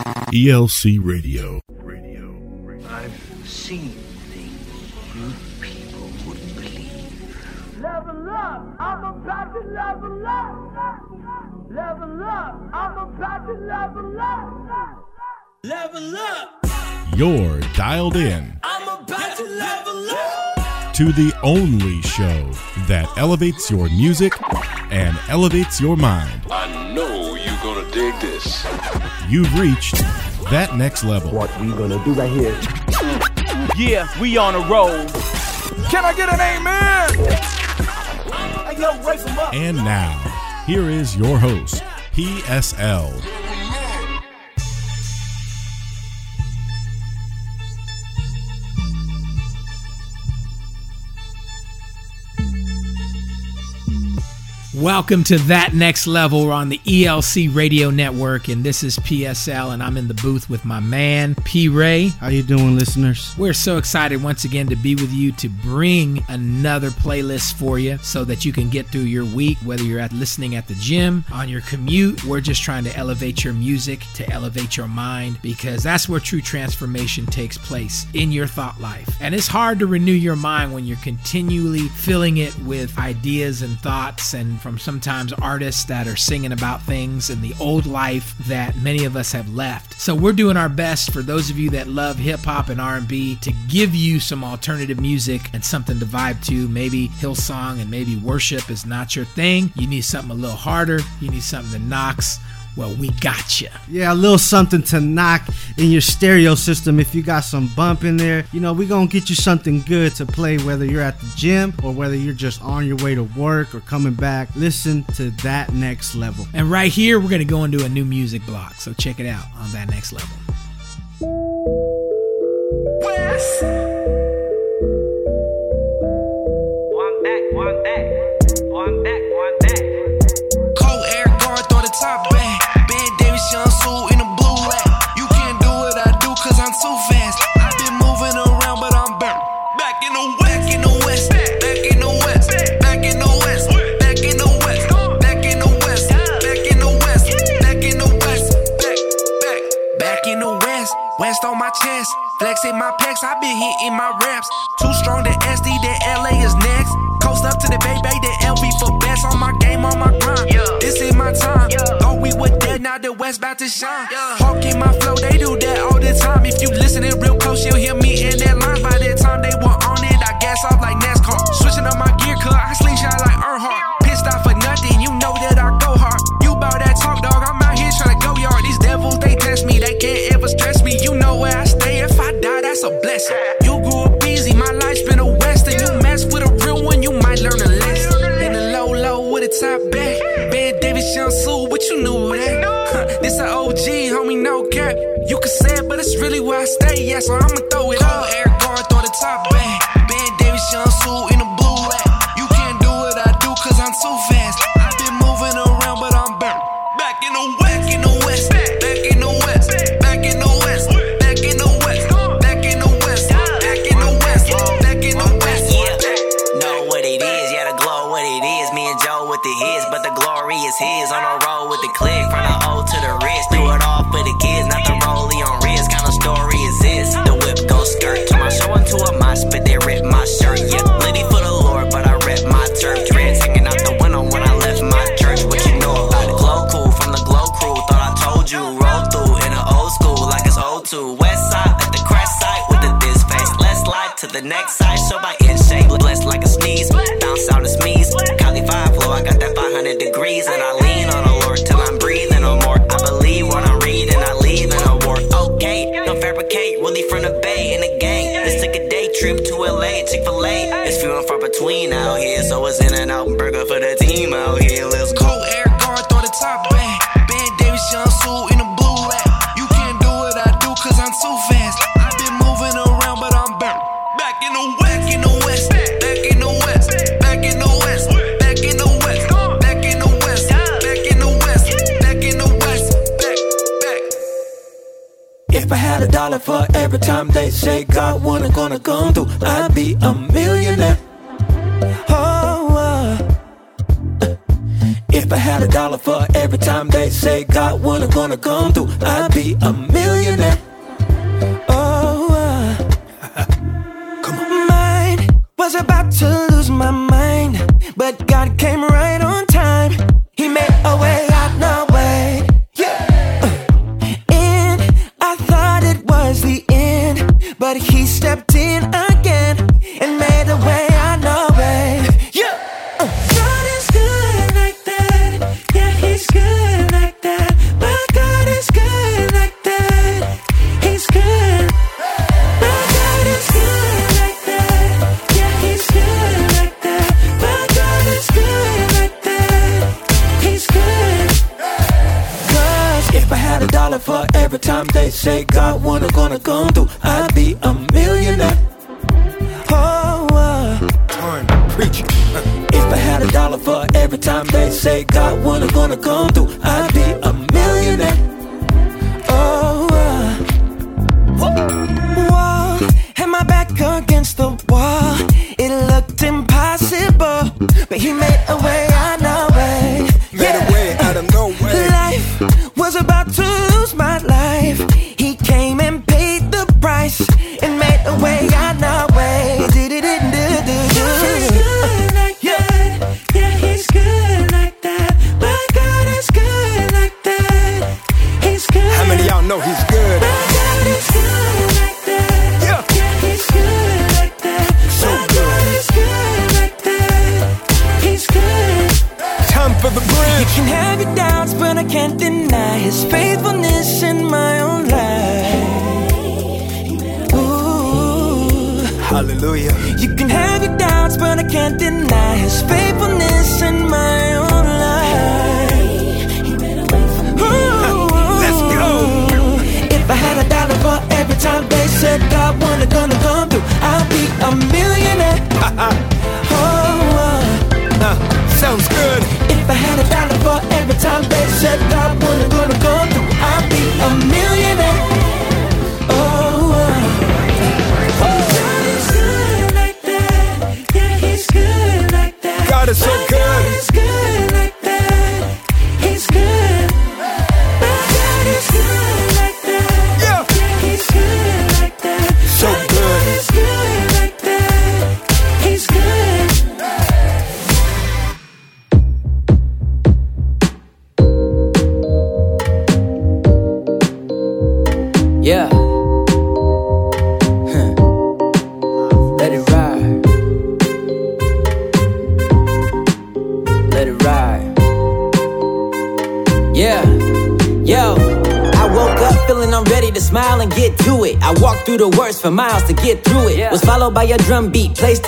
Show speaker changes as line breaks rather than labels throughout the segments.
ELC Radio.
Radio. I've seen things you people wouldn't believe.
Level up, I'm about to level up. Level up, I'm about to level up. Level up.
You're dialed in.
I'm about to level up.
To the only show that elevates your music and elevates your mind.
I know you're gonna dig this.
You've reached that next level.
What we gonna do right here?
Yeah, we on a roll. Can I get an amen?
Hey, yo, raise them up.
And now, here is your host, PSL.
Welcome to That Next Level. We're on the ELC Radio Network, and this is PSL, and I'm in the booth with my man, P. Ray.
How you doing, listeners?
We're so excited once again to be with you to bring another playlist for you so that you can get through your week, whether you're at listening at the gym, on your commute. We're just trying to elevate your music, to elevate your mind, because that's where true transformation takes place in your thought life. And it's hard to renew your mind when you're continually filling it with ideas and thoughts and from sometimes artists that are singing about things in the old life that many of us have left. So we're doing our best for those of you that love hip hop and R&B to give you some alternative music and something to vibe to. Maybe Hillsong and maybe worship is not your thing. You need something a little harder. You need something that knocks. Well, we got you.
Yeah, a little something to knock in your stereo system if you got some bump in there. You know, we going to get you something good to play whether you're at the gym or whether you're just on your way to work or coming back. Listen to that next level.
And right here, we're going to go into a new music block. So check it out on that next level.
West.
One back, one back, one back, one back.
Cold air guard, throw the top back. Ben Samsung shine.
From the Bay in the gang. Let's take a day trip to LA. Chick fil A. It's few and far between out here. So it's in and out burger for the
I'd be a millionaire. Oh, uh. if I
had a dollar for every time they say God wasn't gonna come through, I'd be a millionaire.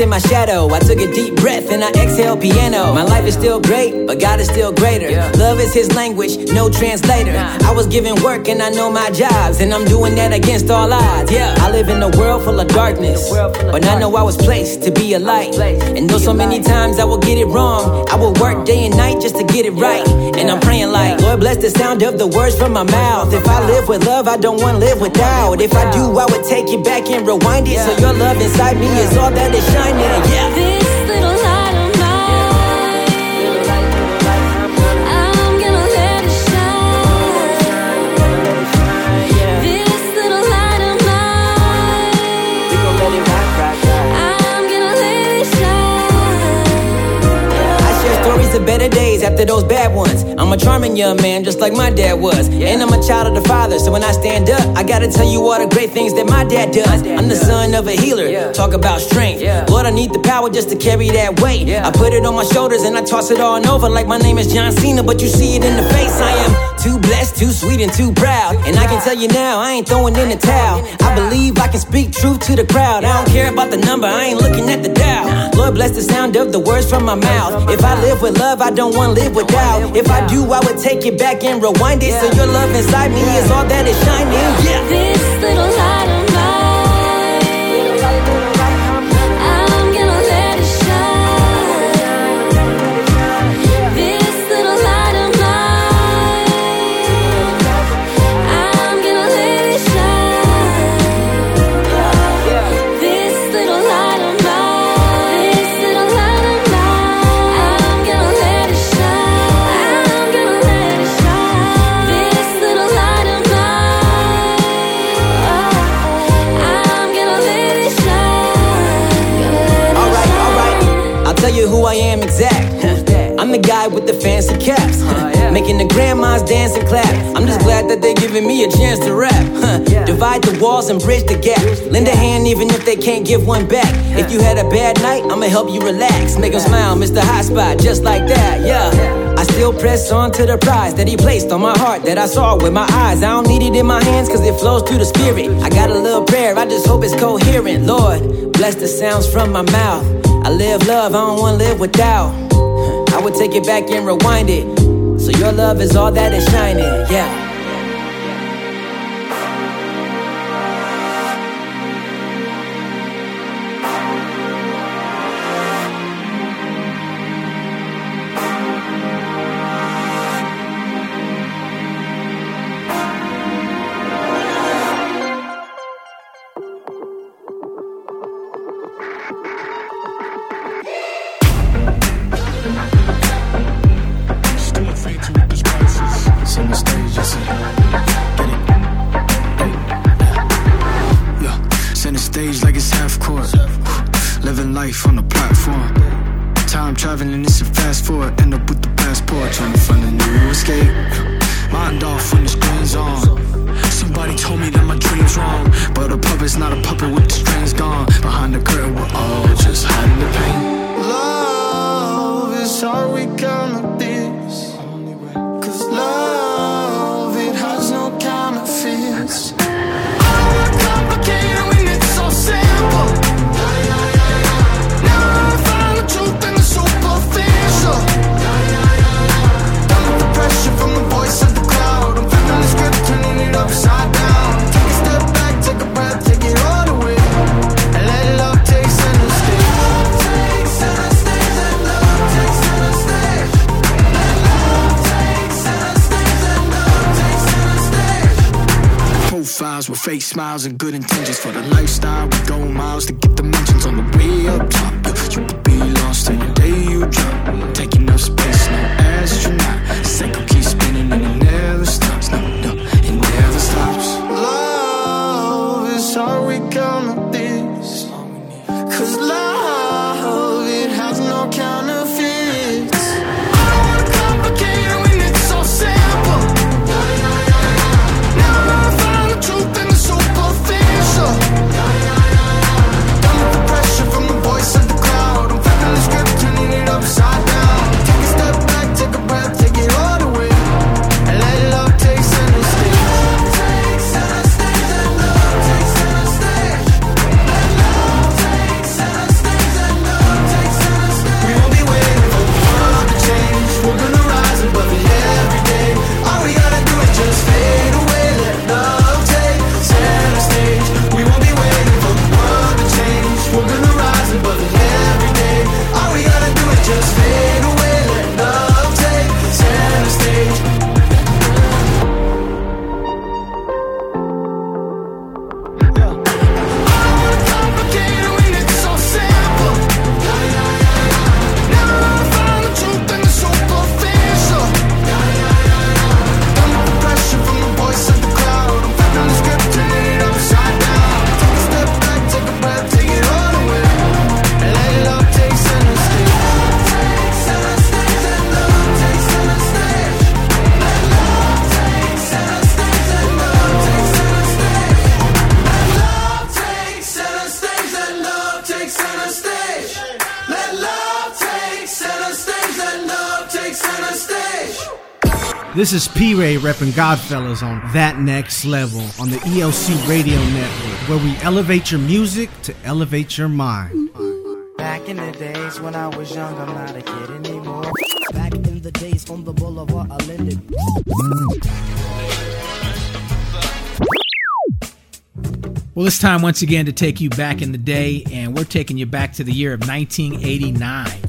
In my
shadow. I took a deep breath and I exhaled piano. My life is still great, but God is still greater. Love is his language, no translator. I was given work and I know my jobs, and I'm doing that against all odds. Yeah, I live in a world full of darkness, but I know I was placed to be a light. And though so many times I will get it wrong, I will work day and night just to get it right. And I'm praying like, Lord bless the sound of the words from my mouth. If I live with love, I don't want to live without. If I do, I would take it back and rewind it. So your love inside me is all that is shining. Yeah. Better days after those bad ones. I'm a charming young man, just like my dad was. And I'm a child of the Father, so when I stand up, I gotta tell you all the great things that my dad does. I'm the son of a healer, talk about strength. Lord, I need the power just to carry that weight. I put it on my shoulders and I toss it on over like my name is John Cena, but you see it in the face. I am too blessed, too sweet, and too proud. And I can tell you now, I ain't throwing in the towel. I believe I can speak truth to the crowd. I don't care about the number, I ain't looking at the dial. Lord, bless the sound of the words from my mouth. If I live with love, I don't want to live without. If I do, I would take it back and rewind it. So your love inside me is all that is shining. Yeah.
This little light
I am exact. I'm the guy with the fancy caps, making the grandmas dance and clap. I'm just glad that they're giving me a chance to rap. Divide the walls and bridge the gap. Lend a hand even if they can't give one back. If you had a bad night, I'ma help you relax. Make them smile, Mr. Hot Spot, just like that, yeah. I still press on to the prize that he placed on my heart that I saw with my eyes. I don't need it in my hands cause it flows through the spirit. I got a little prayer, I just hope it's coherent. Lord, bless the sounds from my mouth. I live love, I don't wanna live without. I would take it back and rewind it. So your love is all that is shining, yeah.
Smiles and good
Ray repping Godfellas on That Next Level on the ELC Radio Network, where we elevate your music to elevate your mind.
Back in the days when I was young, I'm not a kid anymore. Back in the days on the boulevard, I landed.
Well, it's time once again to take you back in the day, and we're taking you back to the year of 1989.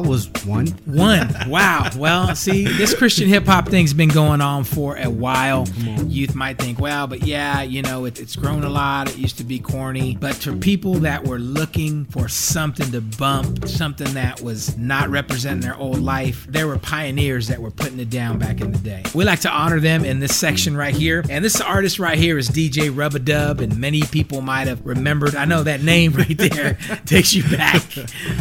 I was one.
One. Wow. Well, see, this Christian hip hop thing's been going on for a while. Youth might think, well, but yeah, you know, it, it's grown a lot. It used to be corny. But to people that were looking for something to bump, something that was not representing their old life, there were pioneers that were putting it down back in the day. We like to honor them in this section right here. And this artist right here is DJ Rub-a-Dub, and many people might have remembered. I know that name right there takes you back.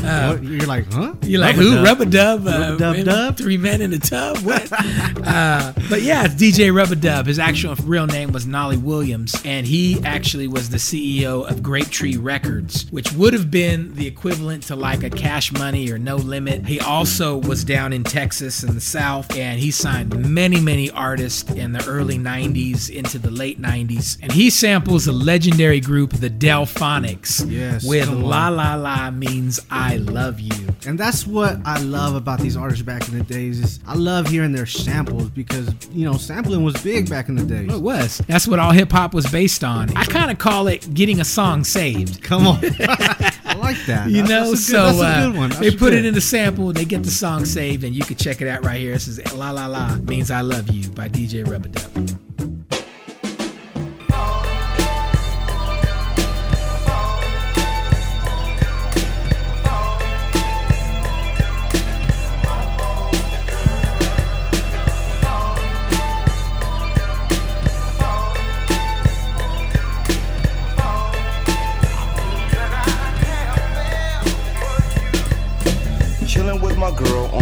Uh?
You're like, huh?
You're like,
Rubber
who?
Dub.
Rubber Dub? Uh,
Rubber Dub
maybe
Dub?
Three men in a tub? What? uh, but yeah, it's DJ Rubber Dub. His actual real name was Nolly Williams, and he actually was the CEO of Grape Tree Records, which would have been the equivalent to like a Cash Money or No Limit. He also was down in Texas in the South, and he signed many, many artists in the early 90s into the late 90s. And he samples a legendary group, the Delfonics,
Yes,
with. La La La means I love you.
And that's what I love about these artists back in the days is I love hearing their samples because you know sampling was big back in the days.
It was. That's what all hip hop was based on. I kind of call it getting a song saved.
Come on. I like that.
You
That's-
know,
that's good-
so
that's a
uh,
good one.
they put
good.
it in the sample, they get the song saved, and you can check it out right here. This is La La La means I love you by DJ Rubber Dub.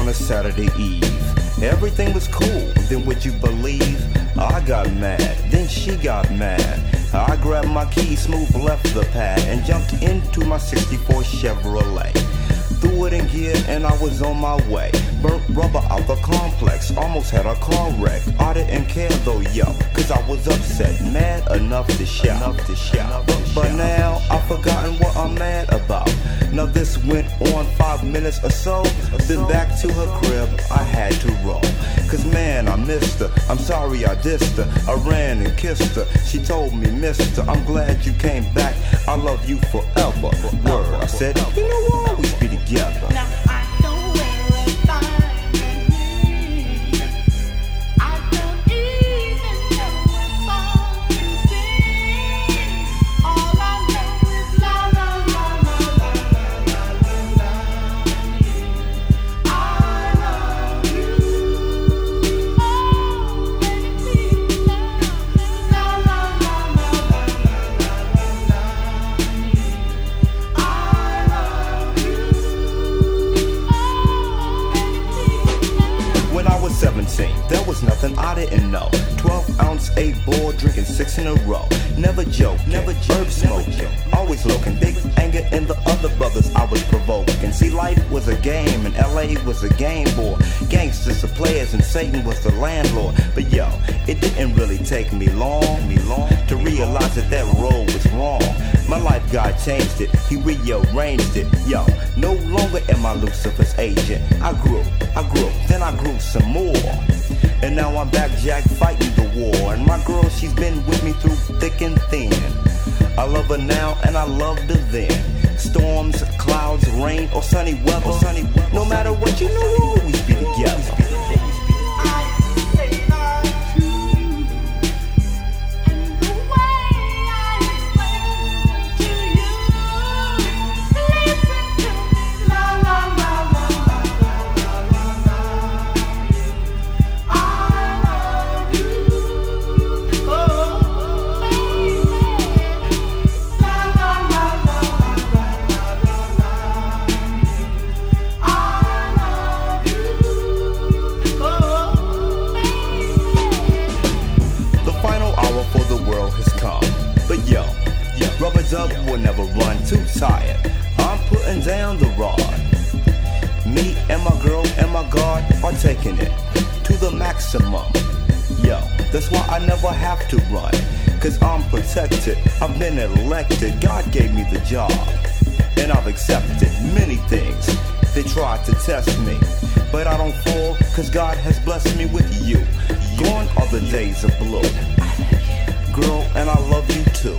On a Saturday Eve. Everything was cool, then would you believe? I got mad, then she got mad. I grabbed my key, smooth left the pad, and jumped into my 64 Chevrolet. Threw it in gear and I was on my way. Burnt rubber out the complex, almost had a car wreck. I didn't care though, yo, cause I was upset, mad enough to shout. Enough to shout. But, but now I've forgotten what I'm mad about. Now this went on five minutes or so. Then back to her crib, I had to roll. Cause man, I missed her. I'm sorry I dissed her. I ran and kissed her. She told me, Mister, I'm glad you came back. I love you forever. Word. I said, you know we'll always Cause I'm protected. I've been elected. God gave me the job. And I've accepted many things. They tried to test me. But I don't fall cause God has blessed me with you. Gone are the days of blue. Girl, and I love you too.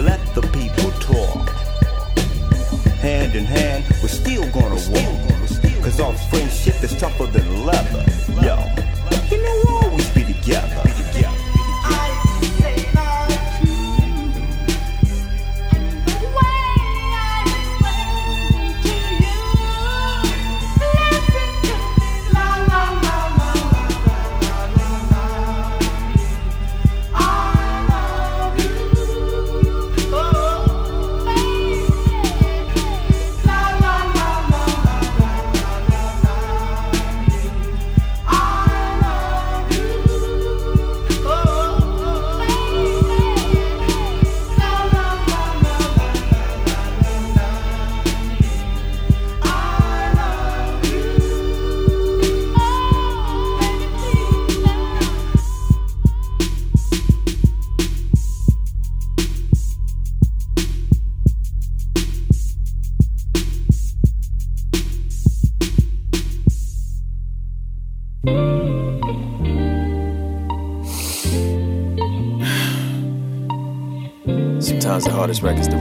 Let the people talk. Hand in hand, we're still gonna walk. Cause our friendship is tougher than leather. Yo,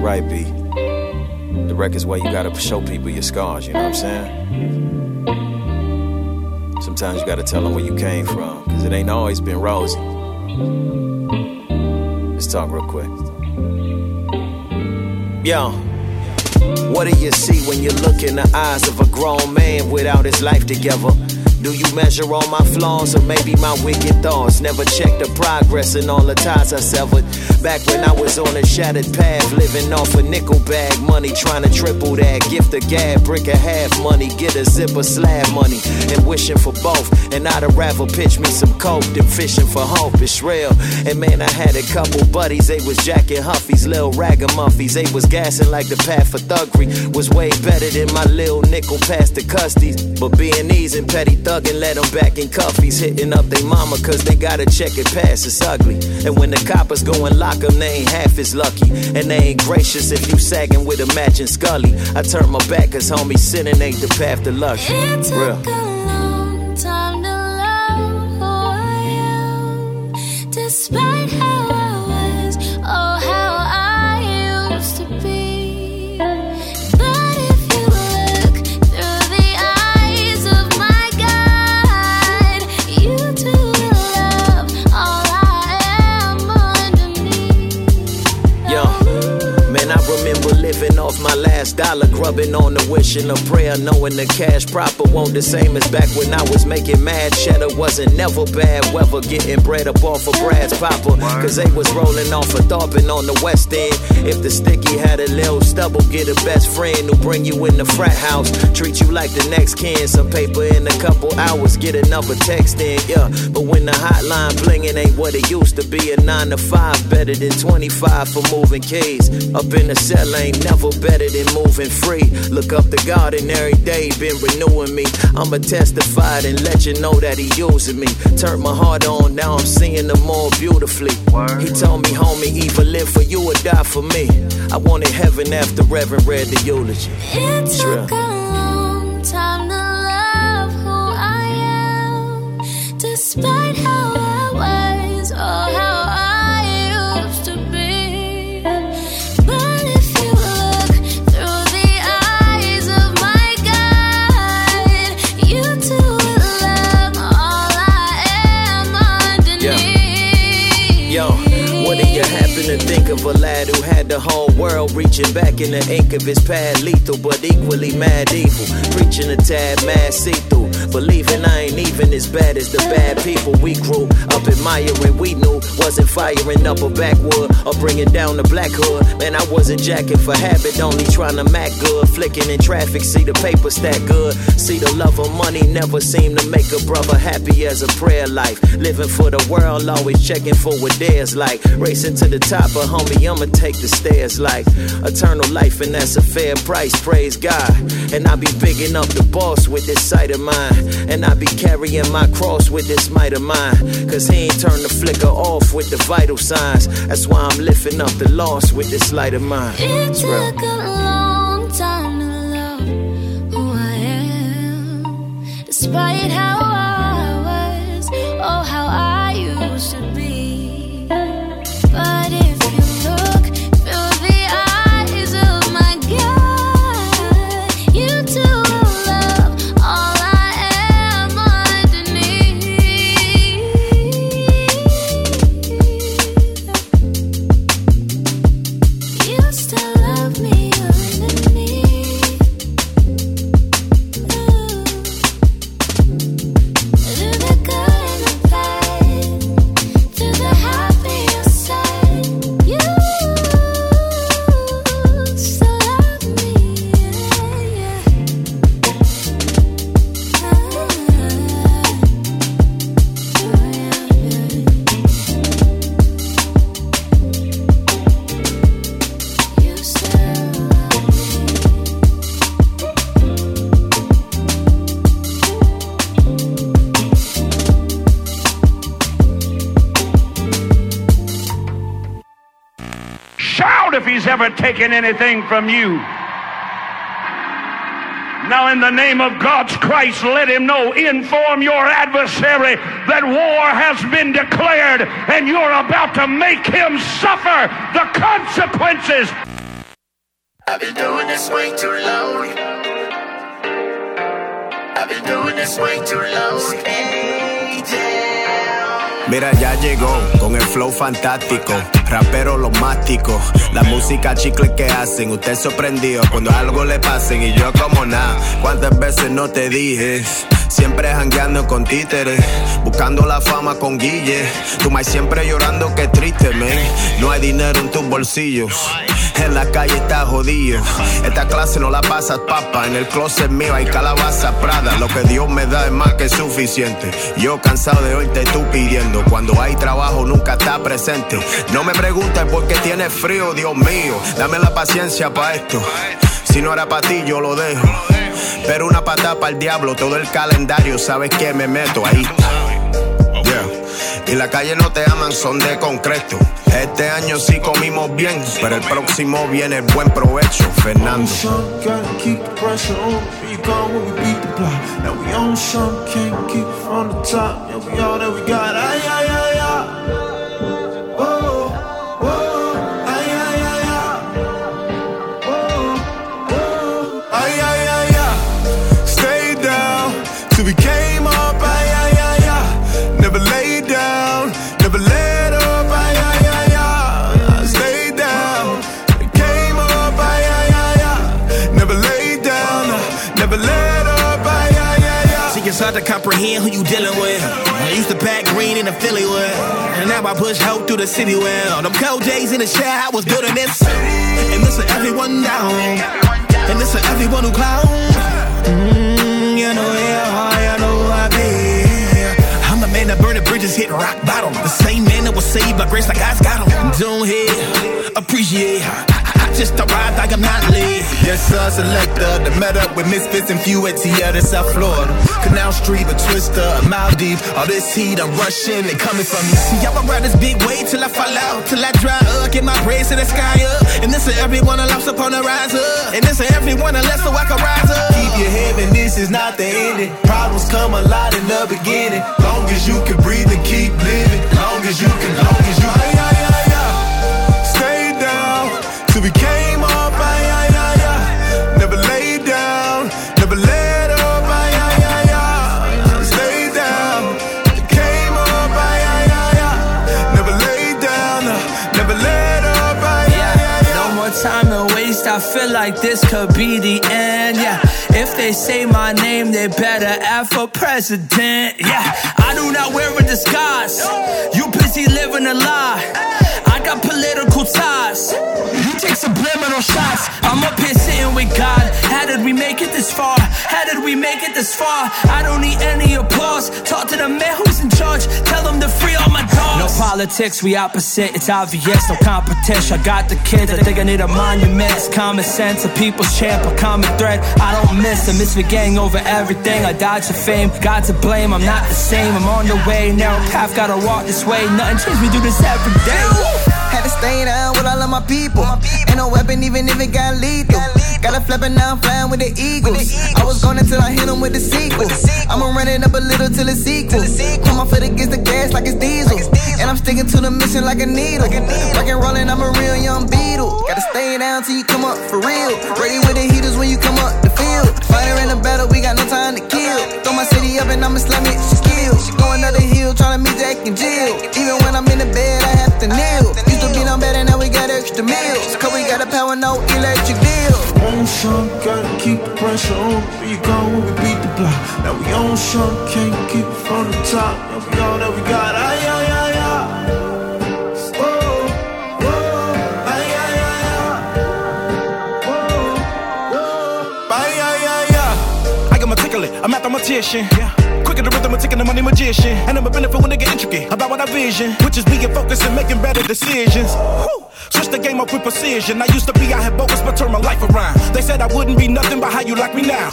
right beat. The record's where you gotta show people your scars, you know what I'm saying? Sometimes you gotta tell them where you came from, cause it ain't always been rosy. Let's talk real quick. Yo, what do you see when you look in the eyes of a grown man without his life together? Do you measure all my flaws or maybe my wicked thoughts? Never check the progress and all the ties I severed. Back when I was on a shattered path, living off a nickel bag money, trying to triple that. Gift a gab, brick a half money, get a zipper slab money, and wishing for both. And I'd rather pitch me some coke than fishing for hope. It's real. And man, I had a couple buddies, they was jacking huffies, little ragamuffies. They was gassing like the path for thuggery was way better than my little nickel past the custies. But being easy and petty thuggin' let them back in cuffies, hitting up they mama cause they gotta check it past, it's ugly. And when the coppers go and lock 'em, they ain't half as lucky. And they ain't gracious if you sagging with a matching scully. I turn my back cause homie sinning ain't the path to luxury. Real. Dollar, grubbing on the wish and a prayer, knowing the cash proper won't the same as back when I was making mad cheddar. Wasn't never bad weather, getting bread up off of Brad's Papa, cause they was rolling off a Thorpin on the west end. If the sticky had a little stubble, get a best friend who bring you in the frat house, treat you like the next kin. Some paper in a couple hours, get another text in, yeah. But when the hotline blinging ain't what it used to be, a 9 to 5 better than 25 for moving keys. Up in the cell ain't never better than moving free. Look up to God and every day been renewing me. I'ma testify and let you know that he using me. Turned my heart on, now I'm seeing the more beautifully. He told me, homie, either live for you or die for me. I wanted heaven after Reverend read the eulogy.
It
It's real.
took a long time to love who I am, despite of
a lad who had the whole world reaching back in the ink of his pad? Lethal, but equally mad evil. Preaching a tad mad see through. Believing I ain't even as bad as the bad people we grew up admiring. We knew wasn't firing up a backwood or bringing down the black hood. Man, I wasn't jacking for habit, only trying to mac good. Flicking in traffic, see the paper stack good. See the love of money never seem to make a brother happy as a prayer life. Living for the world, always checking for what theirs like. Racing to the top, but homie, I'ma take the stairs like eternal life, and that's a fair price. Praise God. And I be bigging up the boss with this sight of mine. And I be carrying my cross with this might of mine. Cause he ain't turned the flicker off with the vital signs. That's why I'm lifting up the loss with this light of mine.
It took a long time to love who I am, despite how I
Taken anything from you. Now, in the name of God's Christ, let him know. Inform your adversary that war has been declared and you're about to make him suffer the consequences.
I've been doing this way too long. I've been doing this way too long.
Mira, ya llegó con el flow fantástico. Rapero los másticos. La música chicle que hacen. Usted sorprendido cuando algo le pasen. Y yo, como nada. ¿Cuántas veces no te dije? Siempre jangueando con títeres. Buscando la fama con Guille. Tu mai siempre llorando que triste, man. No hay dinero en tus bolsillos. En la calle está jodido. Esta clase no la pasas, papa. En el closet mío hay calabaza prada. Lo que Dios me da es más que suficiente. Yo cansado de oírte tú pidiendo. Cuando hay trabajo nunca está presente. No me preguntes por qué tienes frío, Dios mío. Dame la paciencia para esto. Si no era para ti, yo lo dejo. Pero una patada para el diablo, todo el calendario, sabes que me meto ahí. Yeah. Y la calle no te aman, son de concreto. Este año sí comimos bien, pero el próximo viene el buen provecho, Fernando.
Gotta keep the
hard to comprehend who you dealing with. I used to pack green in the Philly with, and now I push hope through the city well. Them cold days in the shower, I was building this. And this to everyone down, and this to everyone who clown. Mm, you know, yeah, you know I be. I'm the man that burned bridges, hit rock bottom. The same man that was saved by grace, like God's got him. Don't hit, appreciate. I, I just arrived, like I'm not late.
Yes, sir, selector. The met up with misfits and few at Tierra, South Florida. Canal Street, a twister, a Maldives. All this heat, I'm rushing and coming from me.
See, I'ma ride this big wave till I fall out, till I dry up, get my praise to the sky up. And this is everyone that lost upon the rise up. And this is everyone that left so I can rise up.
Keep your head, and this is not the ending. Problems come a lot in the beginning. Long as you can breathe and keep living. Long as you can,
like this could be the end. Yeah. If they say my name, they better ask for president. Yeah. I do not wear a disguise. You busy living a lie. I got political ties. Subliminal shots. I'm up here sitting with God. How did we make it this far? How did we make it this far? I don't need any applause. Talk to the man who's in charge. Tell him to free all my dogs. No politics, we opposite. It's obvious, no competition. I got the kids, I think I need a monument. It's common sense, a people's champ, a common thread. I don't miss a misfit gang over everything. I died to fame, God to blame. I'm not the same. I'm on the way, narrow path, gotta walk this way. Nothing changed, we do this every day.
To stay down with all of my people. Ain't no weapon, even if it got lethal. Got a flippin' now, I'm flying with the Eagles. I was going until I hit them with the sequel. I'ma run it up a little till it's equal. Put my foot against the gas like it's diesel. And I'm sticking to the mission like a needle. Rock and rollin', I'm a real young beetle. Gotta stay down till you come up for real. Ready with the heaters when you come up field. Fighter in the battle, we got no time to kill. Throw my city up and I'ma slam it, skill. She go another hill, tryna meet Jack and Jill. Even when I'm in the bed, I have to kneel. Used to be no better, now we got extra meals. Cause we got a power, no electric bill.
On some, gotta keep the pressure on. We gone when we beat the block. Now we on some, can't keep it from the top. Yeah, we all that we got. Ay, ay,
mathematician. Yeah. Quicker the rhythm of taking the money magician. And I'm a benefit when they get intricate about what I vision. Which is being focused and making better decisions. Switch the game up with precision. I used to be out here bogus, but turn my life around. They said I wouldn't be nothing but how you like me now.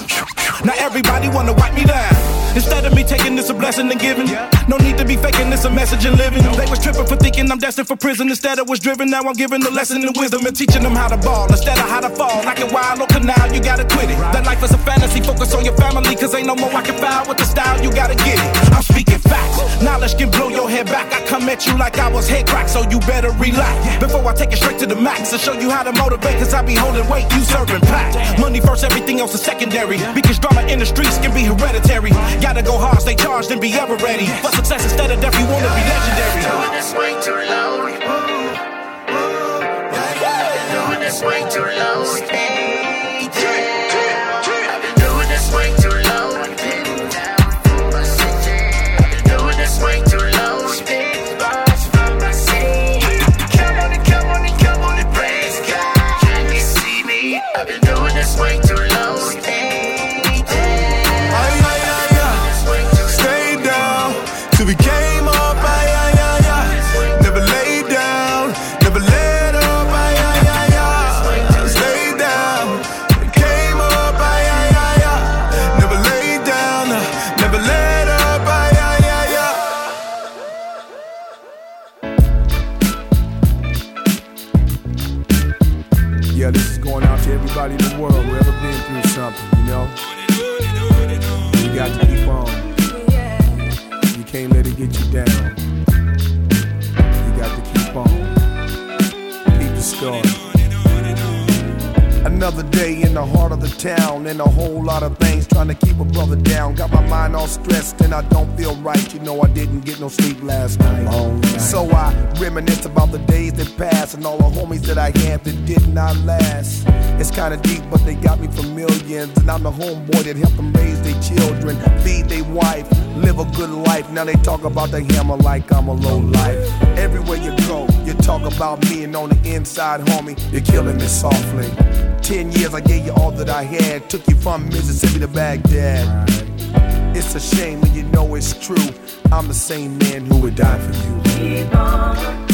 Now everybody wanna wipe me down.
Instead of me taking this a blessing and giving, no need to be faking this a message and living. They was tripping for thinking I'm destined for prison. Instead, I was driven. Now I'm giving the lesson in wisdom and teaching them how to ball instead of how to fall. Like it wild, look now, you gotta quit it. That life is a fantasy. Focus on your family, cause ain't no more I can foul with the style. You gotta get it. I'm speaking facts. Knowledge can blow your head back. I come at you like I was head cracked, so you better relax. Before I take it straight to the max and show you how to motivate, cause I be holding weight, you serving pack. Money first, everything else is secondary. Because drama in the streets can be hereditary. Gotta go hard, stay charged, and be ever ready. For success instead of death, you wanna be legendary.
Doing this way too low. Doing this way too low. On.
Keep the story.
Another day in the heart of the town, and a whole lot of things trying to keep a brother down. Got my mind all stressed, and I don't feel right. You know, I didn't get no sleep last night. So I reminisce about the days that passed and all the homies that I had that did not last. It's kinda deep, but they got me for millions. And I'm the homeboy that helped them raise their children, feed their wife, live a good life. Now they talk about the hammer like I'm a low life. Everywhere you go, you talk about me, and on the inside, homie, you're killing me softly. Ten years I gave you all that I had, took you from Mississippi to Baghdad. It's a shame when you know it's true. I'm the same man who would die for
you.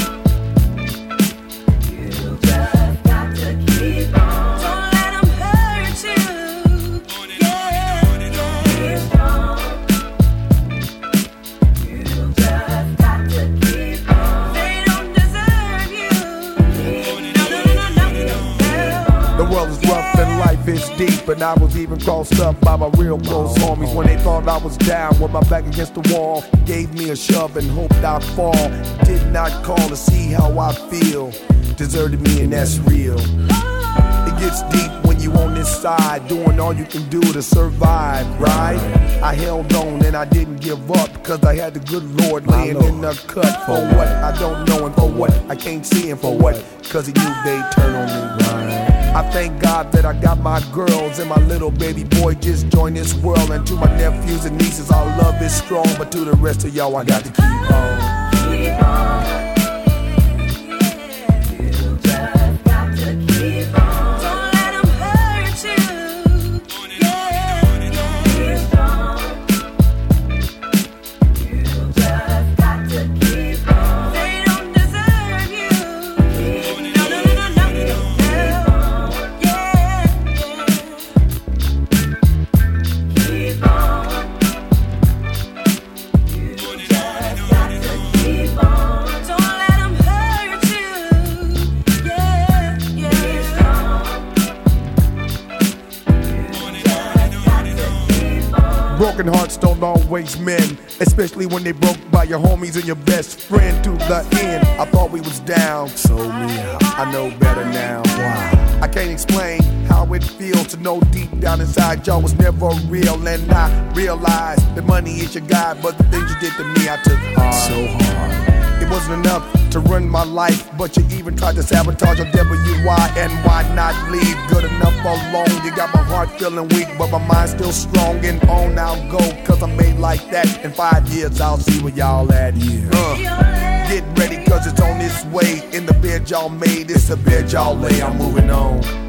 Life is deep, and I was even crossed up by my real close homies when they thought I was down with my back against the wall. Gave me a shove and hoped I'd fall. Did not call to see how I feel. Deserted me, and that's real. It gets deep when you on this side, doing all you can do to survive, right? I held on and I didn't give up, cause I had the good Lord laying in the cut. For what I don't know and for what I can't see and for what, cause he knew they'd turn on me, right? I thank God that I got my girls and my little baby boy just joined this world. And to my nephews and nieces, our love is strong. But to the rest of y'all, I got to keep on.
Keep on.
Broken hearts don't always mend, especially when they broke by your homies and your best friend to the end. I thought we was down, so me. I know better now. Why? I can't explain how it feels to know deep down inside y'all was never real, and I realized that money is your guide, but the things you did to me I took hard. So hard. It wasn't enough to run my life, but you even tried to sabotage your WY, and why not leave good enough alone? You got my heart feeling weak, but my mind still strong, and on I'll go, cause I'm made like that. In five years, I'll see where y'all at. Uh, get ready, cause it's on its way. In the bed y'all made, it's the bed y'all lay. I'm moving on.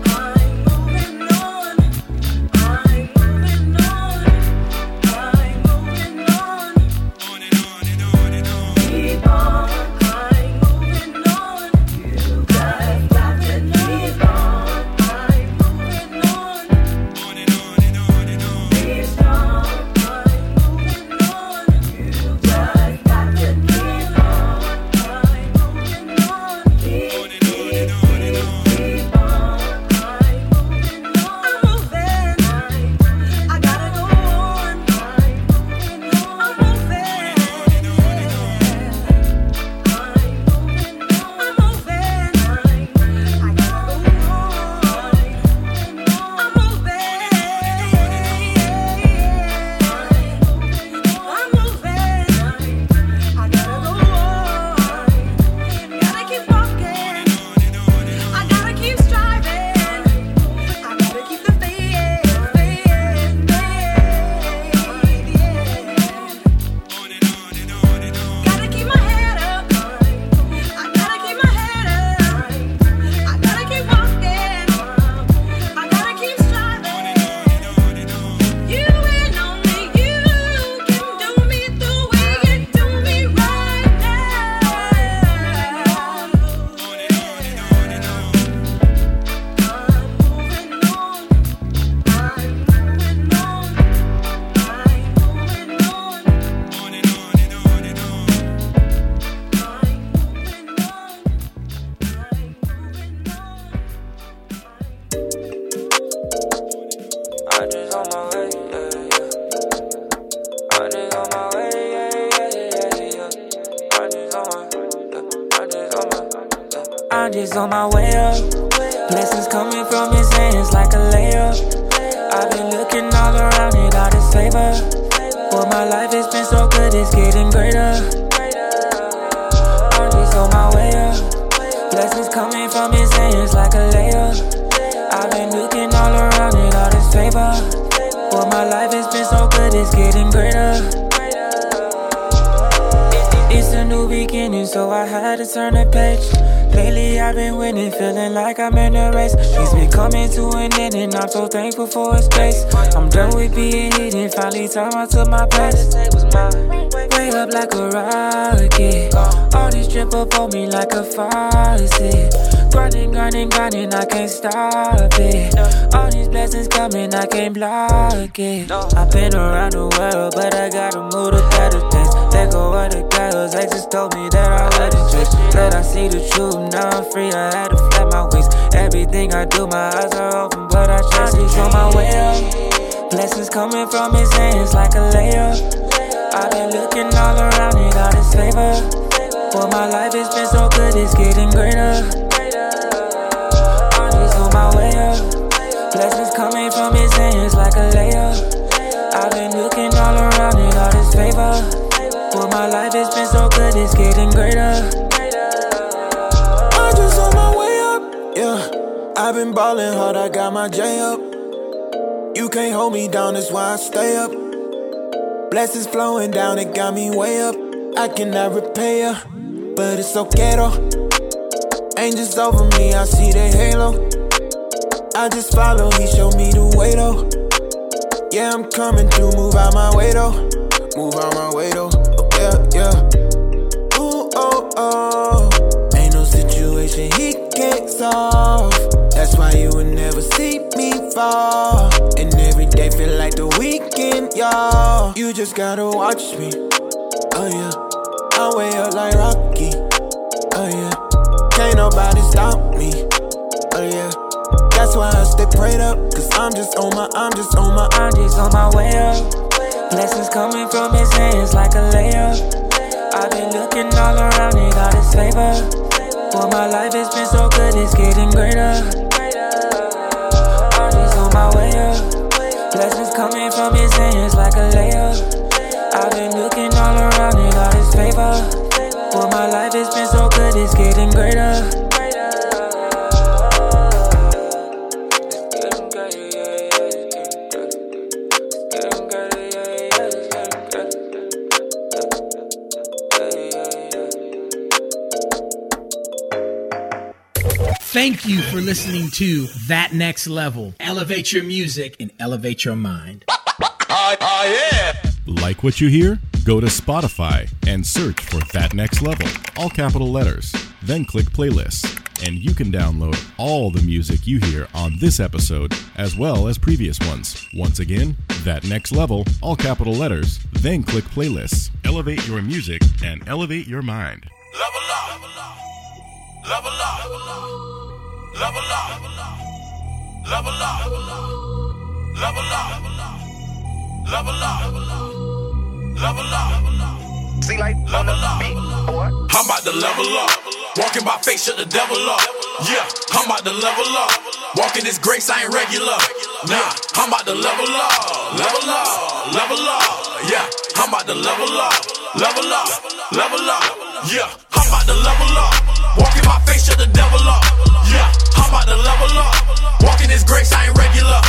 I've been
ballin' hard, I got my J up. You can't hold me down, that's why I stay up. Blessings flowing down, it got me way up. I cannot repay ya, but it's okay though. Angels over me, I see the halo. I just follow, he showed me the way though. Yeah, I'm coming through, move out my way though. Move out my way though. Oh, yeah, yeah. Ooh, oh, oh. Ain't no situation he can't solve. That's why you would never see me fall. And every day feel like the weekend, y'all. You just gotta watch me. Oh, yeah. I'm way up like Rocky. Oh, yeah. Can't nobody stop me. Oh, yeah. That's why I stay prayed up. Cause I'm just on my, I'm just on my,
I'm just on my way up. Blessings coming from his hands like a layup. I've been looking all around it, all this favor. Boy, my life has been so good, it's getting greater. My way up. Blessings coming from his hands like a layup. I've been looking all around it, all this favor. Boy, my life has been so good, it's getting greater.
Thank you for listening to That Next Level. Elevate your music and elevate your mind.
Like what you hear? Go to Spotify and search for That Next Level, all capital letters. Then click playlists, and you can download all the music you hear on this episode as well as previous ones. Once again, That Next Level, all capital letters. Then click playlists. Elevate your music and elevate your mind.
Level up. Level up. Level up. Level up. Level up. Level up. Level up. Level up. See like level up. I'm about to level up. Walking by faith, shut the devil up. Yeah, I'm about to level up. Walking this grace, I ain't regular. Nah, I'm about to level up. Level up. Level up. Yeah, I'm about to level up. Level up. Level up. Yeah, I'm about to level up. Walking my face, shut the devil up. Yeah, I'm about to level up. Walking this grace, I ain't regular.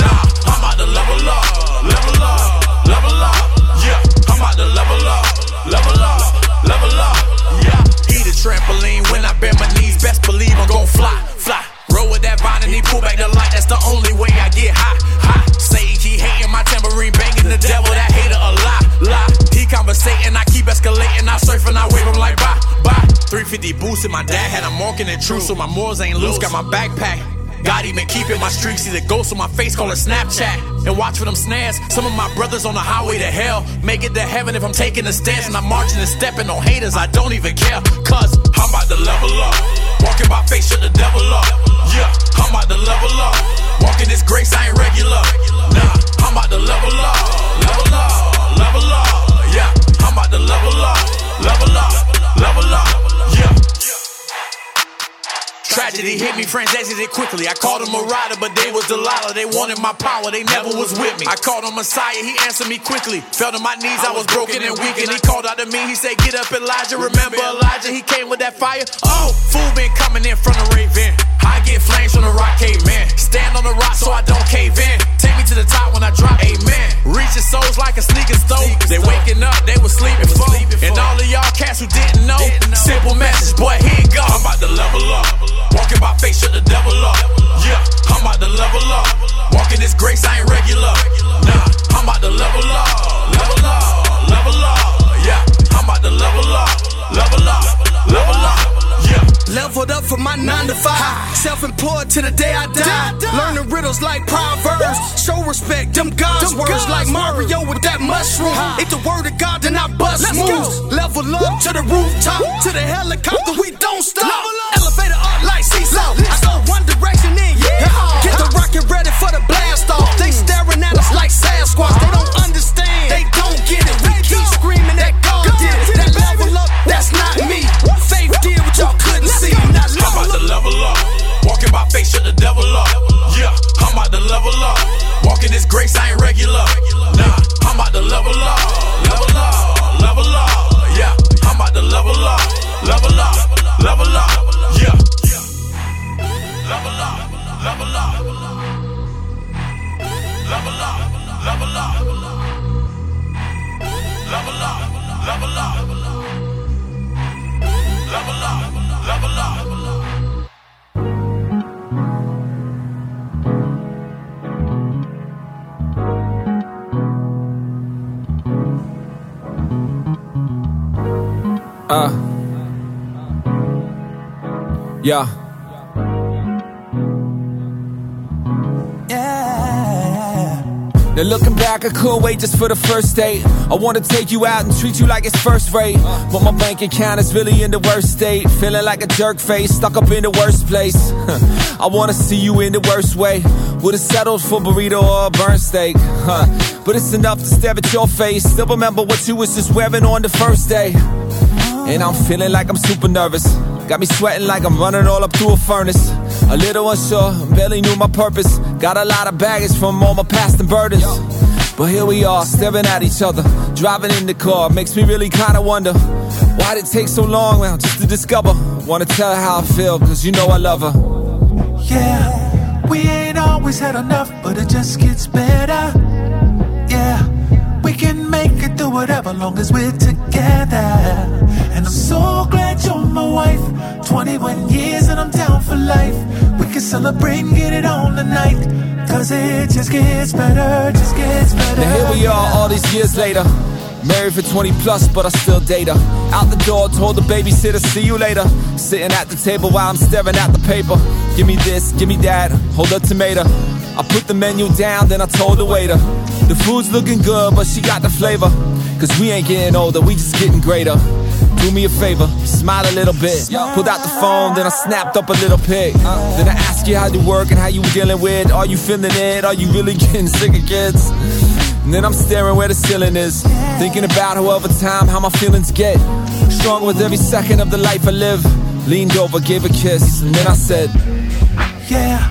Nah, I'm about to level up. Level up. Level up. Yeah, I'm about to level up. Level up. Level up. Yeah, eat a trampoline when I bend my knees. Best believe I'm gon' fly, fly. Roll with that vine and he pull back the light. That's the only way I get high, high. Say he hating my tambourine banging the devil. That hater a lie, lie. He conversating, I keep escalating. I surf and I wave him like bye, bye. 350 boost and my dad had a walking in true, so my morals ain't loose. Got my backpack. God even keeping my streaks. See the ghost on my face, call it Snapchat. And watch for them snares. Some of my brothers on the highway to hell. Make it to heaven if I'm taking a stance. And I'm marching and stepping on haters. I don't even care. Cause I'm about to level up. Walking by faith, shut the devil up. Yeah, I'm about to level up. Walking this grace, I ain't regular. Nah, I'm about to level up. Level up. Level up. Yeah, I'm about to level up. Level up. Level up.
Tragedy hit me, friends exited quickly. I called him a rider, but they was Delilah. They wanted my power, they never was with me. I called on Messiah, he answered me quickly. Fell to my knees, I was broken and weak, and he called out to me. He said, Get up, Elijah. Remember Elijah, he came with that fire. Oh, fool been coming in from the Raven. I get flames from the rock man. Stand on the rock so I don't cave in. Take me to the top when I drop, amen. Reaching souls like a sneaker stove. They waking up, they was sleeping for. And all of y'all cats who didn't know, simple message, boy, here it go. I'm about to level up. Walking by faith, shut the devil up. Yeah, I'm about to level up. Walking this grace, I ain't regular. Nah, I'm about to level up. Level up, level up. Yeah, I'm about to level up. Level up, level up.
Leveled up from my nine to five. Self employed to the day I die. Learning riddles like Proverbs. Show respect, them God's words like Mario with that mushroom. If the word of God, then I bust moves. Level up to the rooftop, to the helicopter, we don't stop. Elevator art like seesaw. I go one direction level up.
Walking this grace, I ain't regular. Yeah. Yeah.
Now looking back, I couldn't wait just for the first date. I wanna take you out and treat you like it's first rate. But my bank account is really in the worst state. Feeling like a jerk face, stuck up in the worst place. I wanna see you in the worst way. Would've settled for burrito or a burnt steak. Huh. But it's enough to stare at your face. Still remember what you was just wearing on the first day. And I'm feeling like I'm super nervous. Got me sweating like I'm running all up to a furnace. A little unsure, barely knew my purpose. Got a lot of baggage from all my past and burdens. But here we are, staring at each other. Driving in the car, makes me really kinda wonder. Why'd it take so long, now just to discover? Wanna tell her how I feel, cause you know I love her.
Yeah, we ain't always had enough, but it just gets better. Yeah, we can make it through whatever, long as we're together. And I'm so glad you're my wife. 21 years and I'm down for life. We can celebrate and get it on tonight. Cause it just gets better, just gets better.
Now here we are, all these years later. Married for 20 plus, but I still date her. Out the door, told the babysitter, see you later. Sitting at the table while I'm staring at the paper. Give me this, give me that, hold a tomato. I put the menu down, then I told the waiter. The food's looking good, but she got the flavor. Cause we ain't getting older, we just getting greater. Do me a favor, smile a little bit. Pulled out the phone, then I snapped up a little pic. Then I asked you how you work and how you dealing with. Are you feeling it? Are you really getting sick of kids? And then I'm staring where the ceiling is. Thinking about how over time, how my feelings get. Stronger with every second of the life I live. Leaned over, gave a kiss, and then I said,
Yeah,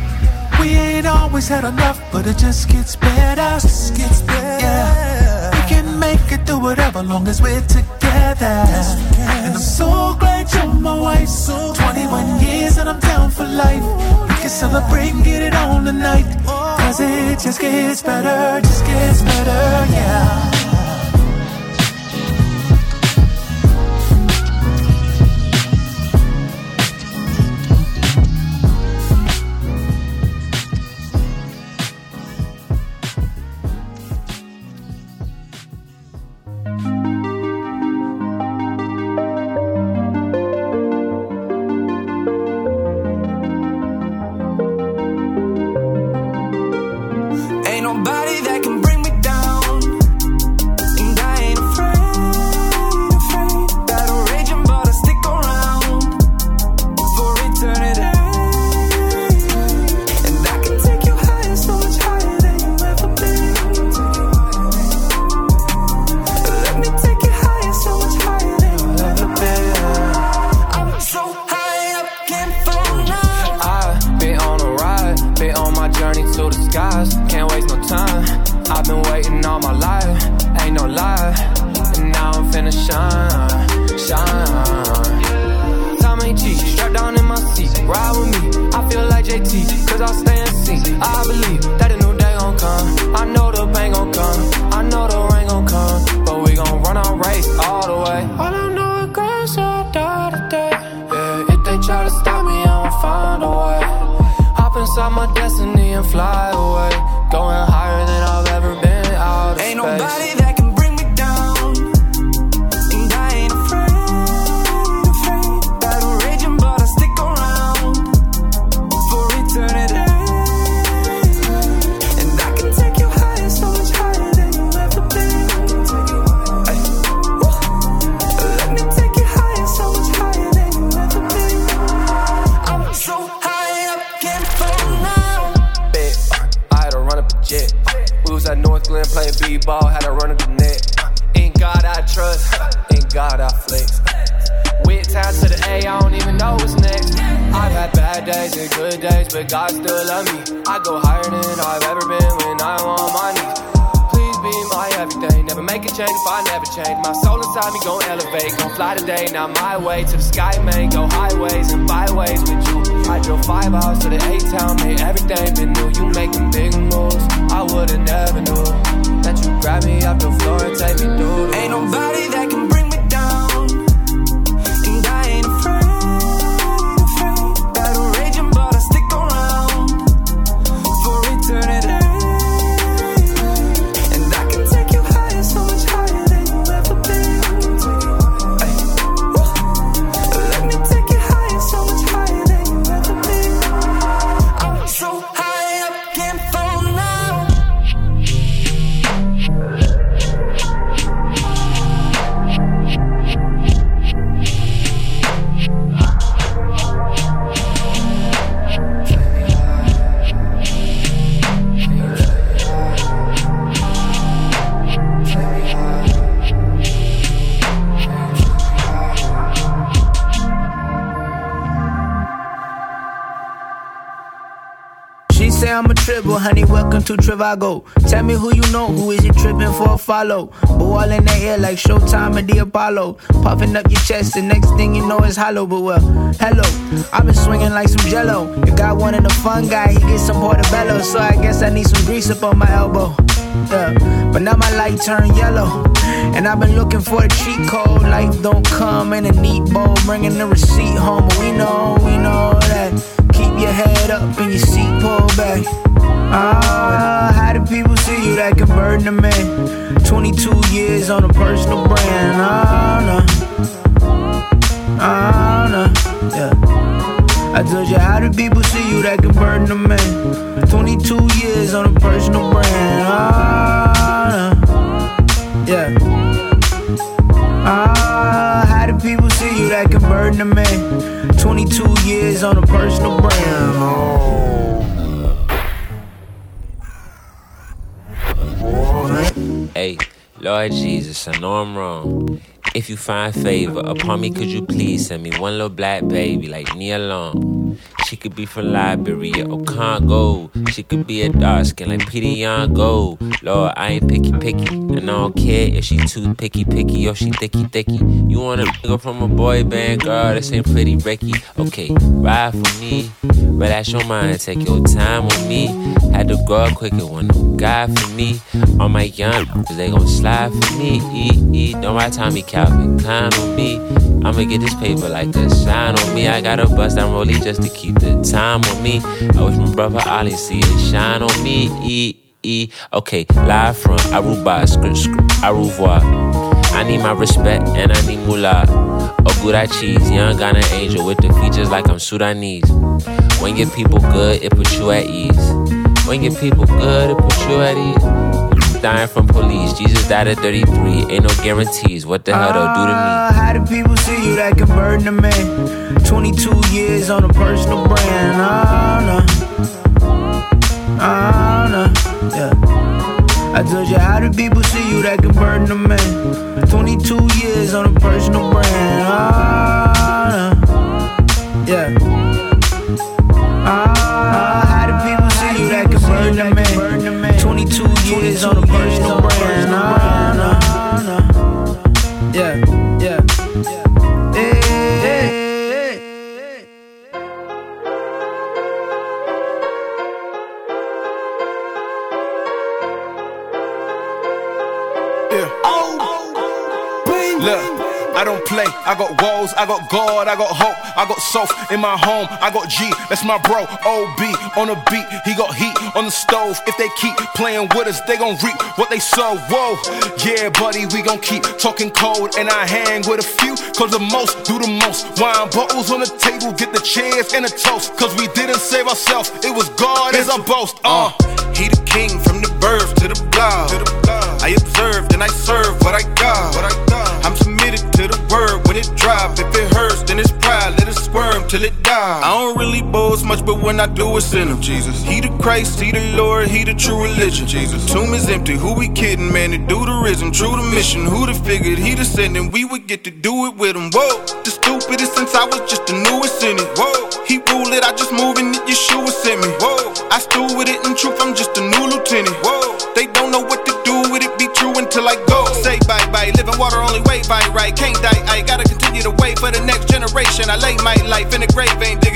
we ain't always had enough, but it just gets better. Just gets better. Yeah, make it through whatever, long as we're together. And I'm so glad you're my wife. So 21 years and I'm down for life. We can celebrate and get it on tonight. Cause it just gets better, just gets better, yeah.
Can't waste no time. I've been waiting all my life, ain't no lie. And now I'm finna shine, shine. Time ain't cheap, strapped down in my seat, ride with me. I feel like JT, cause I stay in sync. I believe that a new day gon' come. I know the pain gon' come, I know the rain gon' come. But we gon' run our race all the way. All I know is grace die today. Yeah, if they try to stop me, I'ma find a way. Hop inside my destiny and fly away. Going higher than I've ever been out of
Ain't
space.
nobody I
flex. Went town to the A, I don't even know what's next. I've had bad days and good days, but God still love me. I go higher than I've ever been when I'm on my knees. Please be my everything. Never make a change if I never change. My soul inside me gon' elevate. Gon' fly today, not my way to the sky, man. Go highways and byways with you. I drove five hours to the A town, made everything been new. You making big moves. I would've never knew that you grab me off the floor and take me through.
Ain't nobody
A honey. Welcome to Trivago. Tell me who you know, who is it tripping for a follow? But all in the air like Showtime at the Apollo. Puffing up your chest, the next thing you know is hollow. But well, hello, I've been swinging like some jello. If God wanted a fun guy, he get some portobello. So I guess I need some grease up on my elbow. Yeah, but now my light turned yellow. And I've been looking for the cheat code. Life don't come in a neat bowl, bringing the receipt home. But we know, we know that. Keep your head up and your seat pulled back. Ah, how do people see you that can burn the man? 22 years on a personal brand. Ah, no. Ah, no. Yeah. I told you, how do people see you that can burn the man? 22 years on a personal brand. Ah, no. Yeah. Ah, how do people see you that can burn the man? 22 years on a personal brand.
Lord Jesus, I know I'm wrong. If you find favor upon me, could you please send me one little black baby like me alone? She could be from Liberia or Congo. She could be a dark skin like Peter Gold. Lord, I ain't picky picky. And I don't care if she too picky picky or she thicky thicky. You want a nigga from a boy band, girl, this ain't pretty Ricky. Okay, ride for me. That's your mind, take your time with me. Had to grow up quick, it wasn't no guy for me. All my young, cause they gon' slide for me. Don't ride Tommy Calvin, kind on me. I'ma get this paper like a shine on me. I gotta bust down rollie just to keep the time on me. I wish my brother Ollie see it shine on me. E, E, okay, live from Aruba, script, script, Aruvoir. I need my respect and I need moolah. Ogura cheese, young Ghana angel with the features like I'm Sudanese. When your people good, it puts you at ease. When your people good, it puts you at ease. Dying from police, Jesus died at 33. Ain't no guarantees. What the hell they'll do to me?
Ah, how do people see you that can burn the man? 22 years on a personal brand. Oh, no. Oh, no. Yeah. I told you, how do people see you that can burn the man? 22 years on a personal brand. Oh,
I got walls, I got God, I got hope, I got soft in my home, I got G, that's my bro, OB on the beat, he got heat on the stove. If they keep playing with us, they gon' reap what they sow. Whoa, yeah, buddy, we gon' keep talking cold, and I hang with a few, cause the most do the most. Wine bottles on the table, get the chairs and a toast, cause we didn't save ourselves, it was God as our boast. Uh,
he the king from the birth to the block. I observed and I serve what I got. I'm submitted to when it drop. If it hurts, then it's pride. Let it squirm till it die. I don't really boast much, but when I do, it's in him. Jesus. He the Christ, he the Lord, he the true religion. Jesus. Tomb is empty. Who we kidding, man? To do the risen, true the mission. Who'da figured he descending? We would get to do it with him. Whoa, the stupidest since I was just the newest in it. Whoa, he rule it. I just move in it. Yeshua sent me. Whoa, I stew with it. In truth, I'm just a new lieutenant. Whoa, they don't know what to do with it. Be true until I go. Say bye bye. Living water only way by right. Can't die. I gotta continue to wait for the next generation. I lay my life in the grave, ain't dig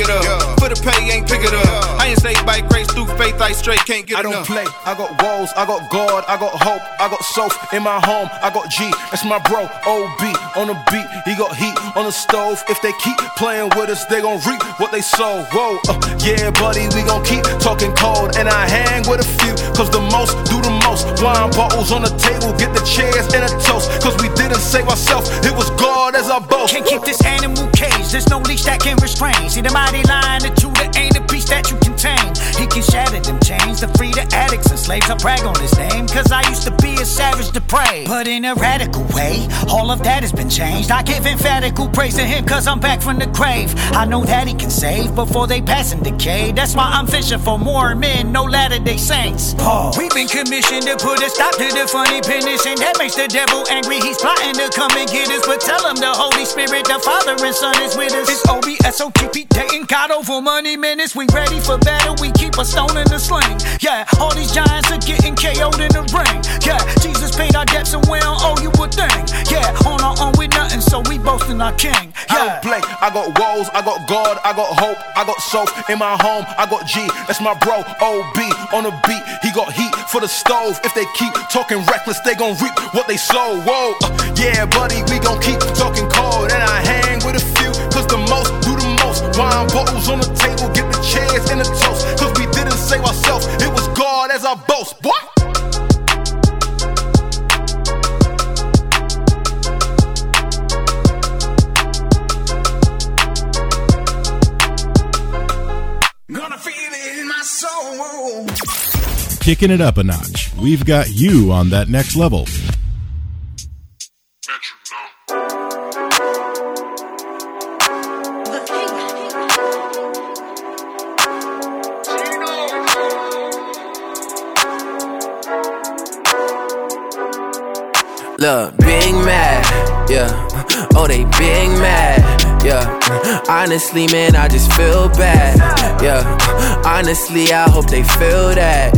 through. I straight can't get
I don't play. I got walls, I got God, I got hope, I got soap in my home, I got G. That's my bro, OB on the beat. He got heat on the stove. If they keep playing with us, they gon' reap what they sow. Whoa, uh, yeah, buddy, we gon' keep talking cold. And I hang with a few, cause the most do the most. Wine bottles on the table, get the chairs and a toast. Cause we didn't save ourselves, it was God as our boast.
Can't keep this animal caged, there's no leash that can restrain. See the mighty line of that ain't a beast that you can tame. He can shatter them chains to free the addicts and slaves. I brag on his name, cause I used to be a savage to pray. But in a radical way, all of that has been changed. I give emphatical praise to him, cause I'm back from the grave. I know that he can save before they pass and decay. That's why I'm fishing for more men, no latter day saints. Paul. We've been commissioned to put a stop to the funny and that makes the devil angry. He's plotting to come and get us, but tell him the Holy Spirit, the Father and Son is with us. It's OBSOTP dating God over money minutes. We ready for battle, we keep a stone in the sling. Yeah, all these giants are getting KO'd in the ring. Yeah, Jesus paid our debts and we don't owe you a thing. Yeah, on our own with nothing, so we boasting our king.
I don't play. I got walls, I got God, I got hope, I got soap in my home, I got G. That's my bro, OB on the beat. He got heat for the stove. If they keep talking reckless, they gon' reap what they sow. Whoa, uh, yeah, buddy, we gon' keep talking cold. And I hang bottles on the table, get the chairs the toast. Cause we didn't save ourselves, it was God as our boast. Boy.
Gonna feel it in my soul.
Kicking it up a notch. We've got you on that next level.
Look, big mad, yeah. Oh, they big mad, yeah. Honestly, man, I just feel bad, yeah. Honestly, I hope they feel that.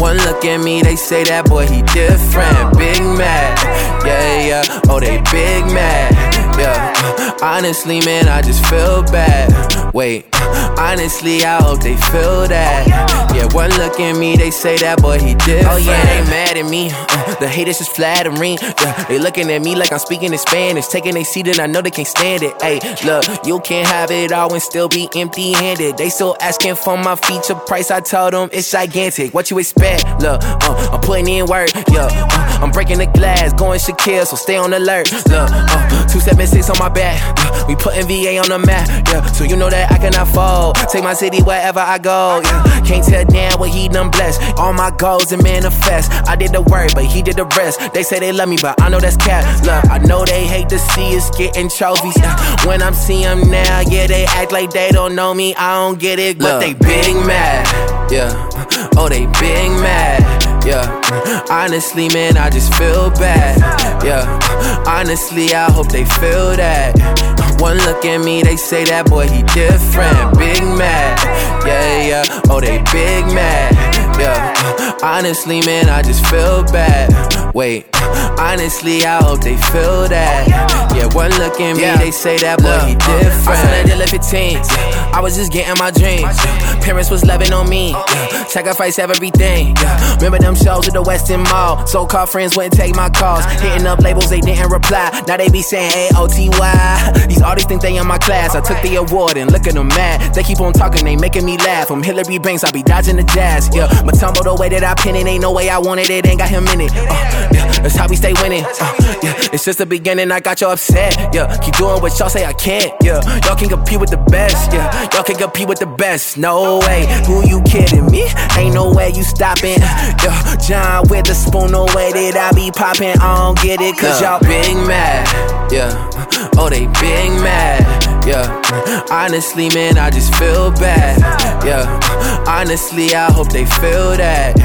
One look at me, they say that boy, he different. Big mad, yeah, yeah. Oh, they big mad, yeah. Honestly, man, I just feel bad. Wait, honestly, I hope they feel that. Yeah, one look at me, they say that boy, he different. Oh, yeah, they mad at me. Uh, the haters is flattering. Yeah, they looking at me like I'm speaking in Spanish. Taking a seat and I know they can't stand it. Hey, look, you can't have it all and still be empty handed. They still asking for my feature price. I told them it's gigantic. What you expect? Look, uh, I'm putting in work. Yeah, uh, I'm breaking the glass, going Shaquille, so stay on alert. Look, uh, 276 on my back. Yeah, we putting VA on the map. Yeah, so you know that I cannot fold. Take my city wherever I go. Yeah, can't tell damn what he done blessed. All my goals and manifest. I did the work, but he did the rest. They say they love me, but I know that's cap. Look, I know they hate to see us getting trophies. Yeah, when I'm seeing them now, yeah, they act like they don't know me. I don't get it, but Look. they big mad. Yeah, oh, they big mad. Yeah, honestly, man, I just feel bad. Yeah, honestly, I hope they feel that. One look at me, they say that boy, he different. Big mad. Yeah, yeah, oh, they big mad. Yeah, honestly, man, I just feel bad.
Wait, honestly, I hope they feel that. Yeah, one look at me,
Yeah.
they say that boy, he different.
I was in 15. I was just getting my dreams. Parents was loving on me. Sacrifice everything. Yeah. Remember them shows at the Westin Mall. So called friends wouldn't take my calls. Hitting up labels, they didn't reply. Now they be saying A-O-T-Y. These artists think they in my class. I took the award and look at them mad. They keep on talking, they making me laugh. From Hilary Banks, I be dodging the jazz. Yeah, my tumble the way that I pin it. Ain't no way I wanted it. Ain't got him in it. Uh, yeah, that's how we stay winning. Uh, yeah, it's just the beginning. I got you upset. Yeah, keep doing what y'all say I can't. Yeah, y'all can compete with the best. Yeah, y'all can compete with the best. No way. Who you kidding me? Ain't no way you stopping. Yeah, John with the spoon. No way that I be popping. I don't get it. Cause y'all
big mad, yeah. Oh, they big mad, yeah. Honestly, man, I just feel bad, yeah. Honestly, I hope they feel that.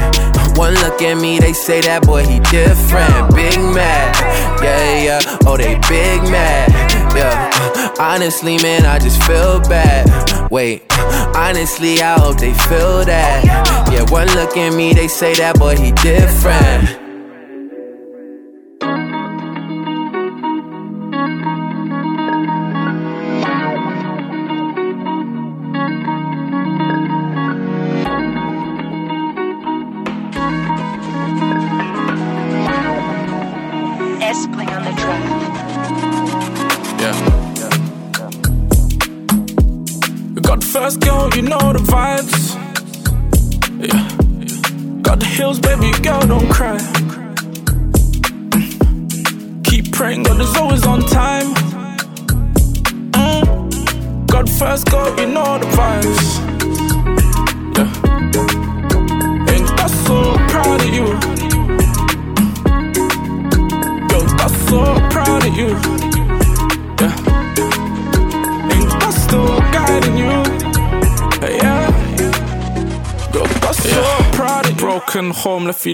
One look at me, they say that boy he different. Big mad, yeah, yeah. Oh, they big mad, yeah. Honestly, man, I just feel bad. Wait, honestly, I hope they feel that. Yeah, one look at me, they say that boy he different.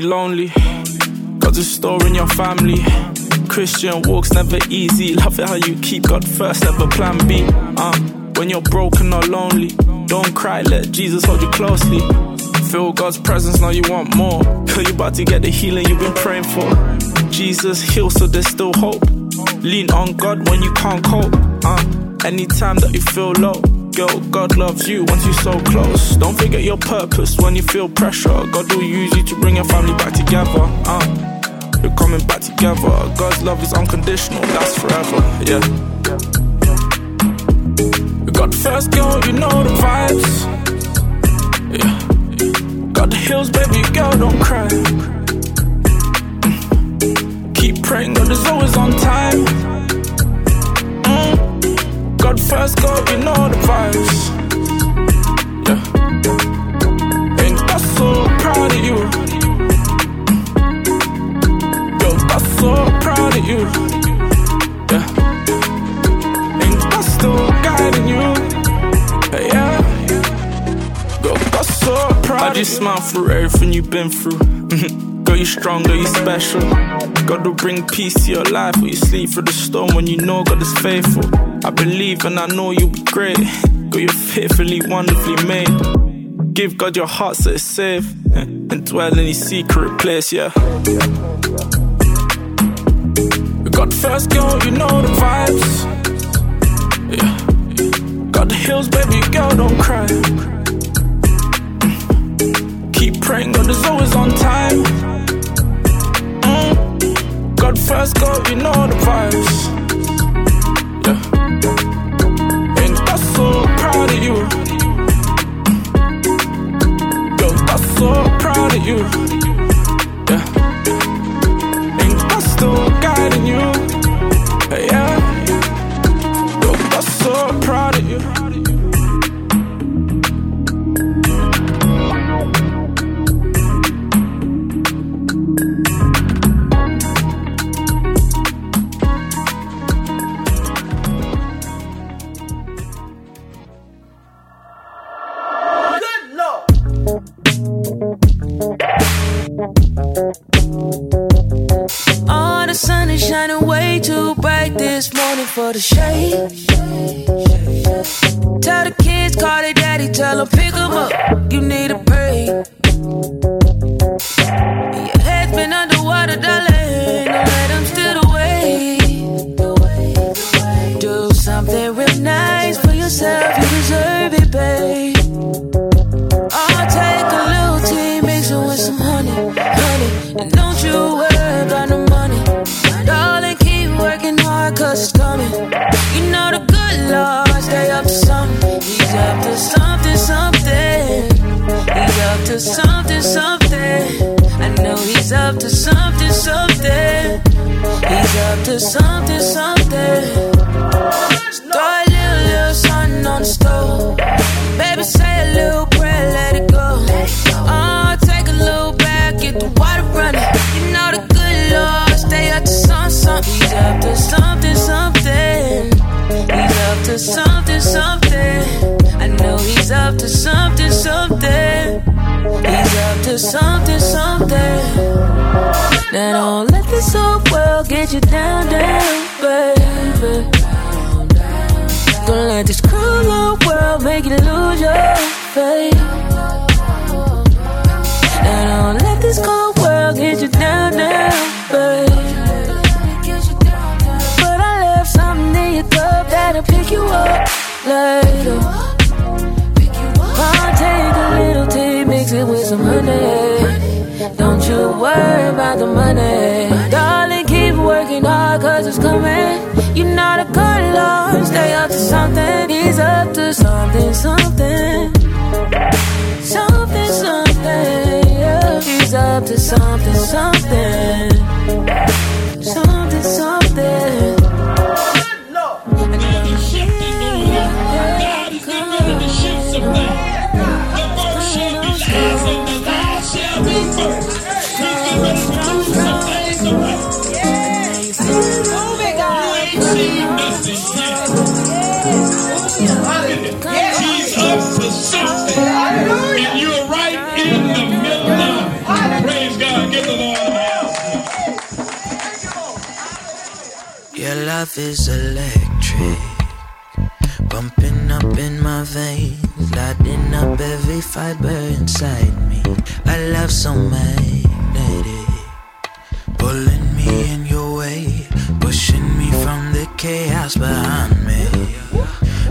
Lonely. God's story your family. Christian walks never easy. Love it how you keep God first, never plan B. Uh, when you're broken or lonely, don't cry, let Jesus hold you closely. Feel God's presence, now you want more. Feel you about to get the healing you've been praying for. Jesus heals, so there's still hope. Lean on God when you can't cope. Uh, anytime that you feel low. Girl, God loves you once you're so close. Don't forget your purpose when you feel pressure. God will use you to bring your family back together. Uh, you're coming back together. God's love is unconditional, that's forever. Yeah. You got the first girl, you know the vibes. Yeah. Got the hills, baby girl, don't cry. Keep praying, God is always on time. Mm. First, God, you know the vibes. Yeah. Ain't that so proud of you? Yo, that's so proud of you. Yeah. Ain't that still guiding you? Yeah. Girl, that's so proud of you. I just smile through everything you've been through. Girl, you strong, girl, you special. God will bring peace to your life when you sleep through the storm when you know God is faithful. I believe and I know you'll be great. Girl, you're fearfully, wonderfully made. Give God your heart so it's safe eh, and dwell in his secret place, yeah. The first girl, you know the vibes. Yeah. Got the hills, baby girl, don't cry. Mm. Keep praying, God is always on time. God first, God, you know the vibes. Yeah. Ain't that so proud of you? Yo, that's so proud of you.
Daddy, tell them pick 'em up. You need something. Now don't let this whole world get you down, down, baby. Don't let this cruel old world make you lose your faith. Money. Darling, keep working hard, cause it's coming. You know the good Lord, stay up to something. He's up to something, something. Something, something, yeah. He's up to something. Something,
love is electric, bumping up in my veins, lighting up every fiber inside me. A love so magnetic, pulling me in your way, pushing me from the chaos behind me.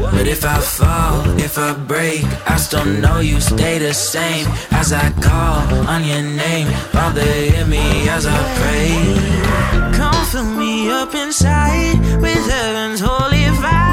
But if I fall, if I break, I still know you stay the same. As I call on your name, Father, hear me as I pray. Come fill me up inside with heaven's holy fire.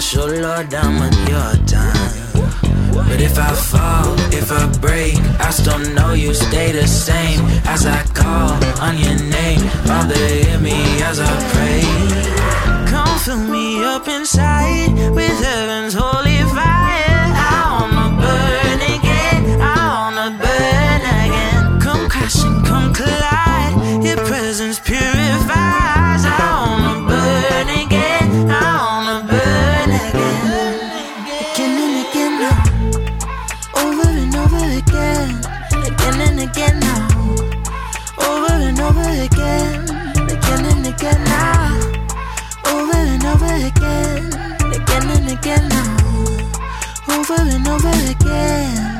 Oh Lord, I'm on your time. But if I fall, if I break, I still know you stay the same. As I call on your name, Father, hear me as I pray. Come fill me up inside with heaven's holy now. Over and over again. Again and again now. Over and over again. Again and again now. Over and over again. Again and again now. Over and over again.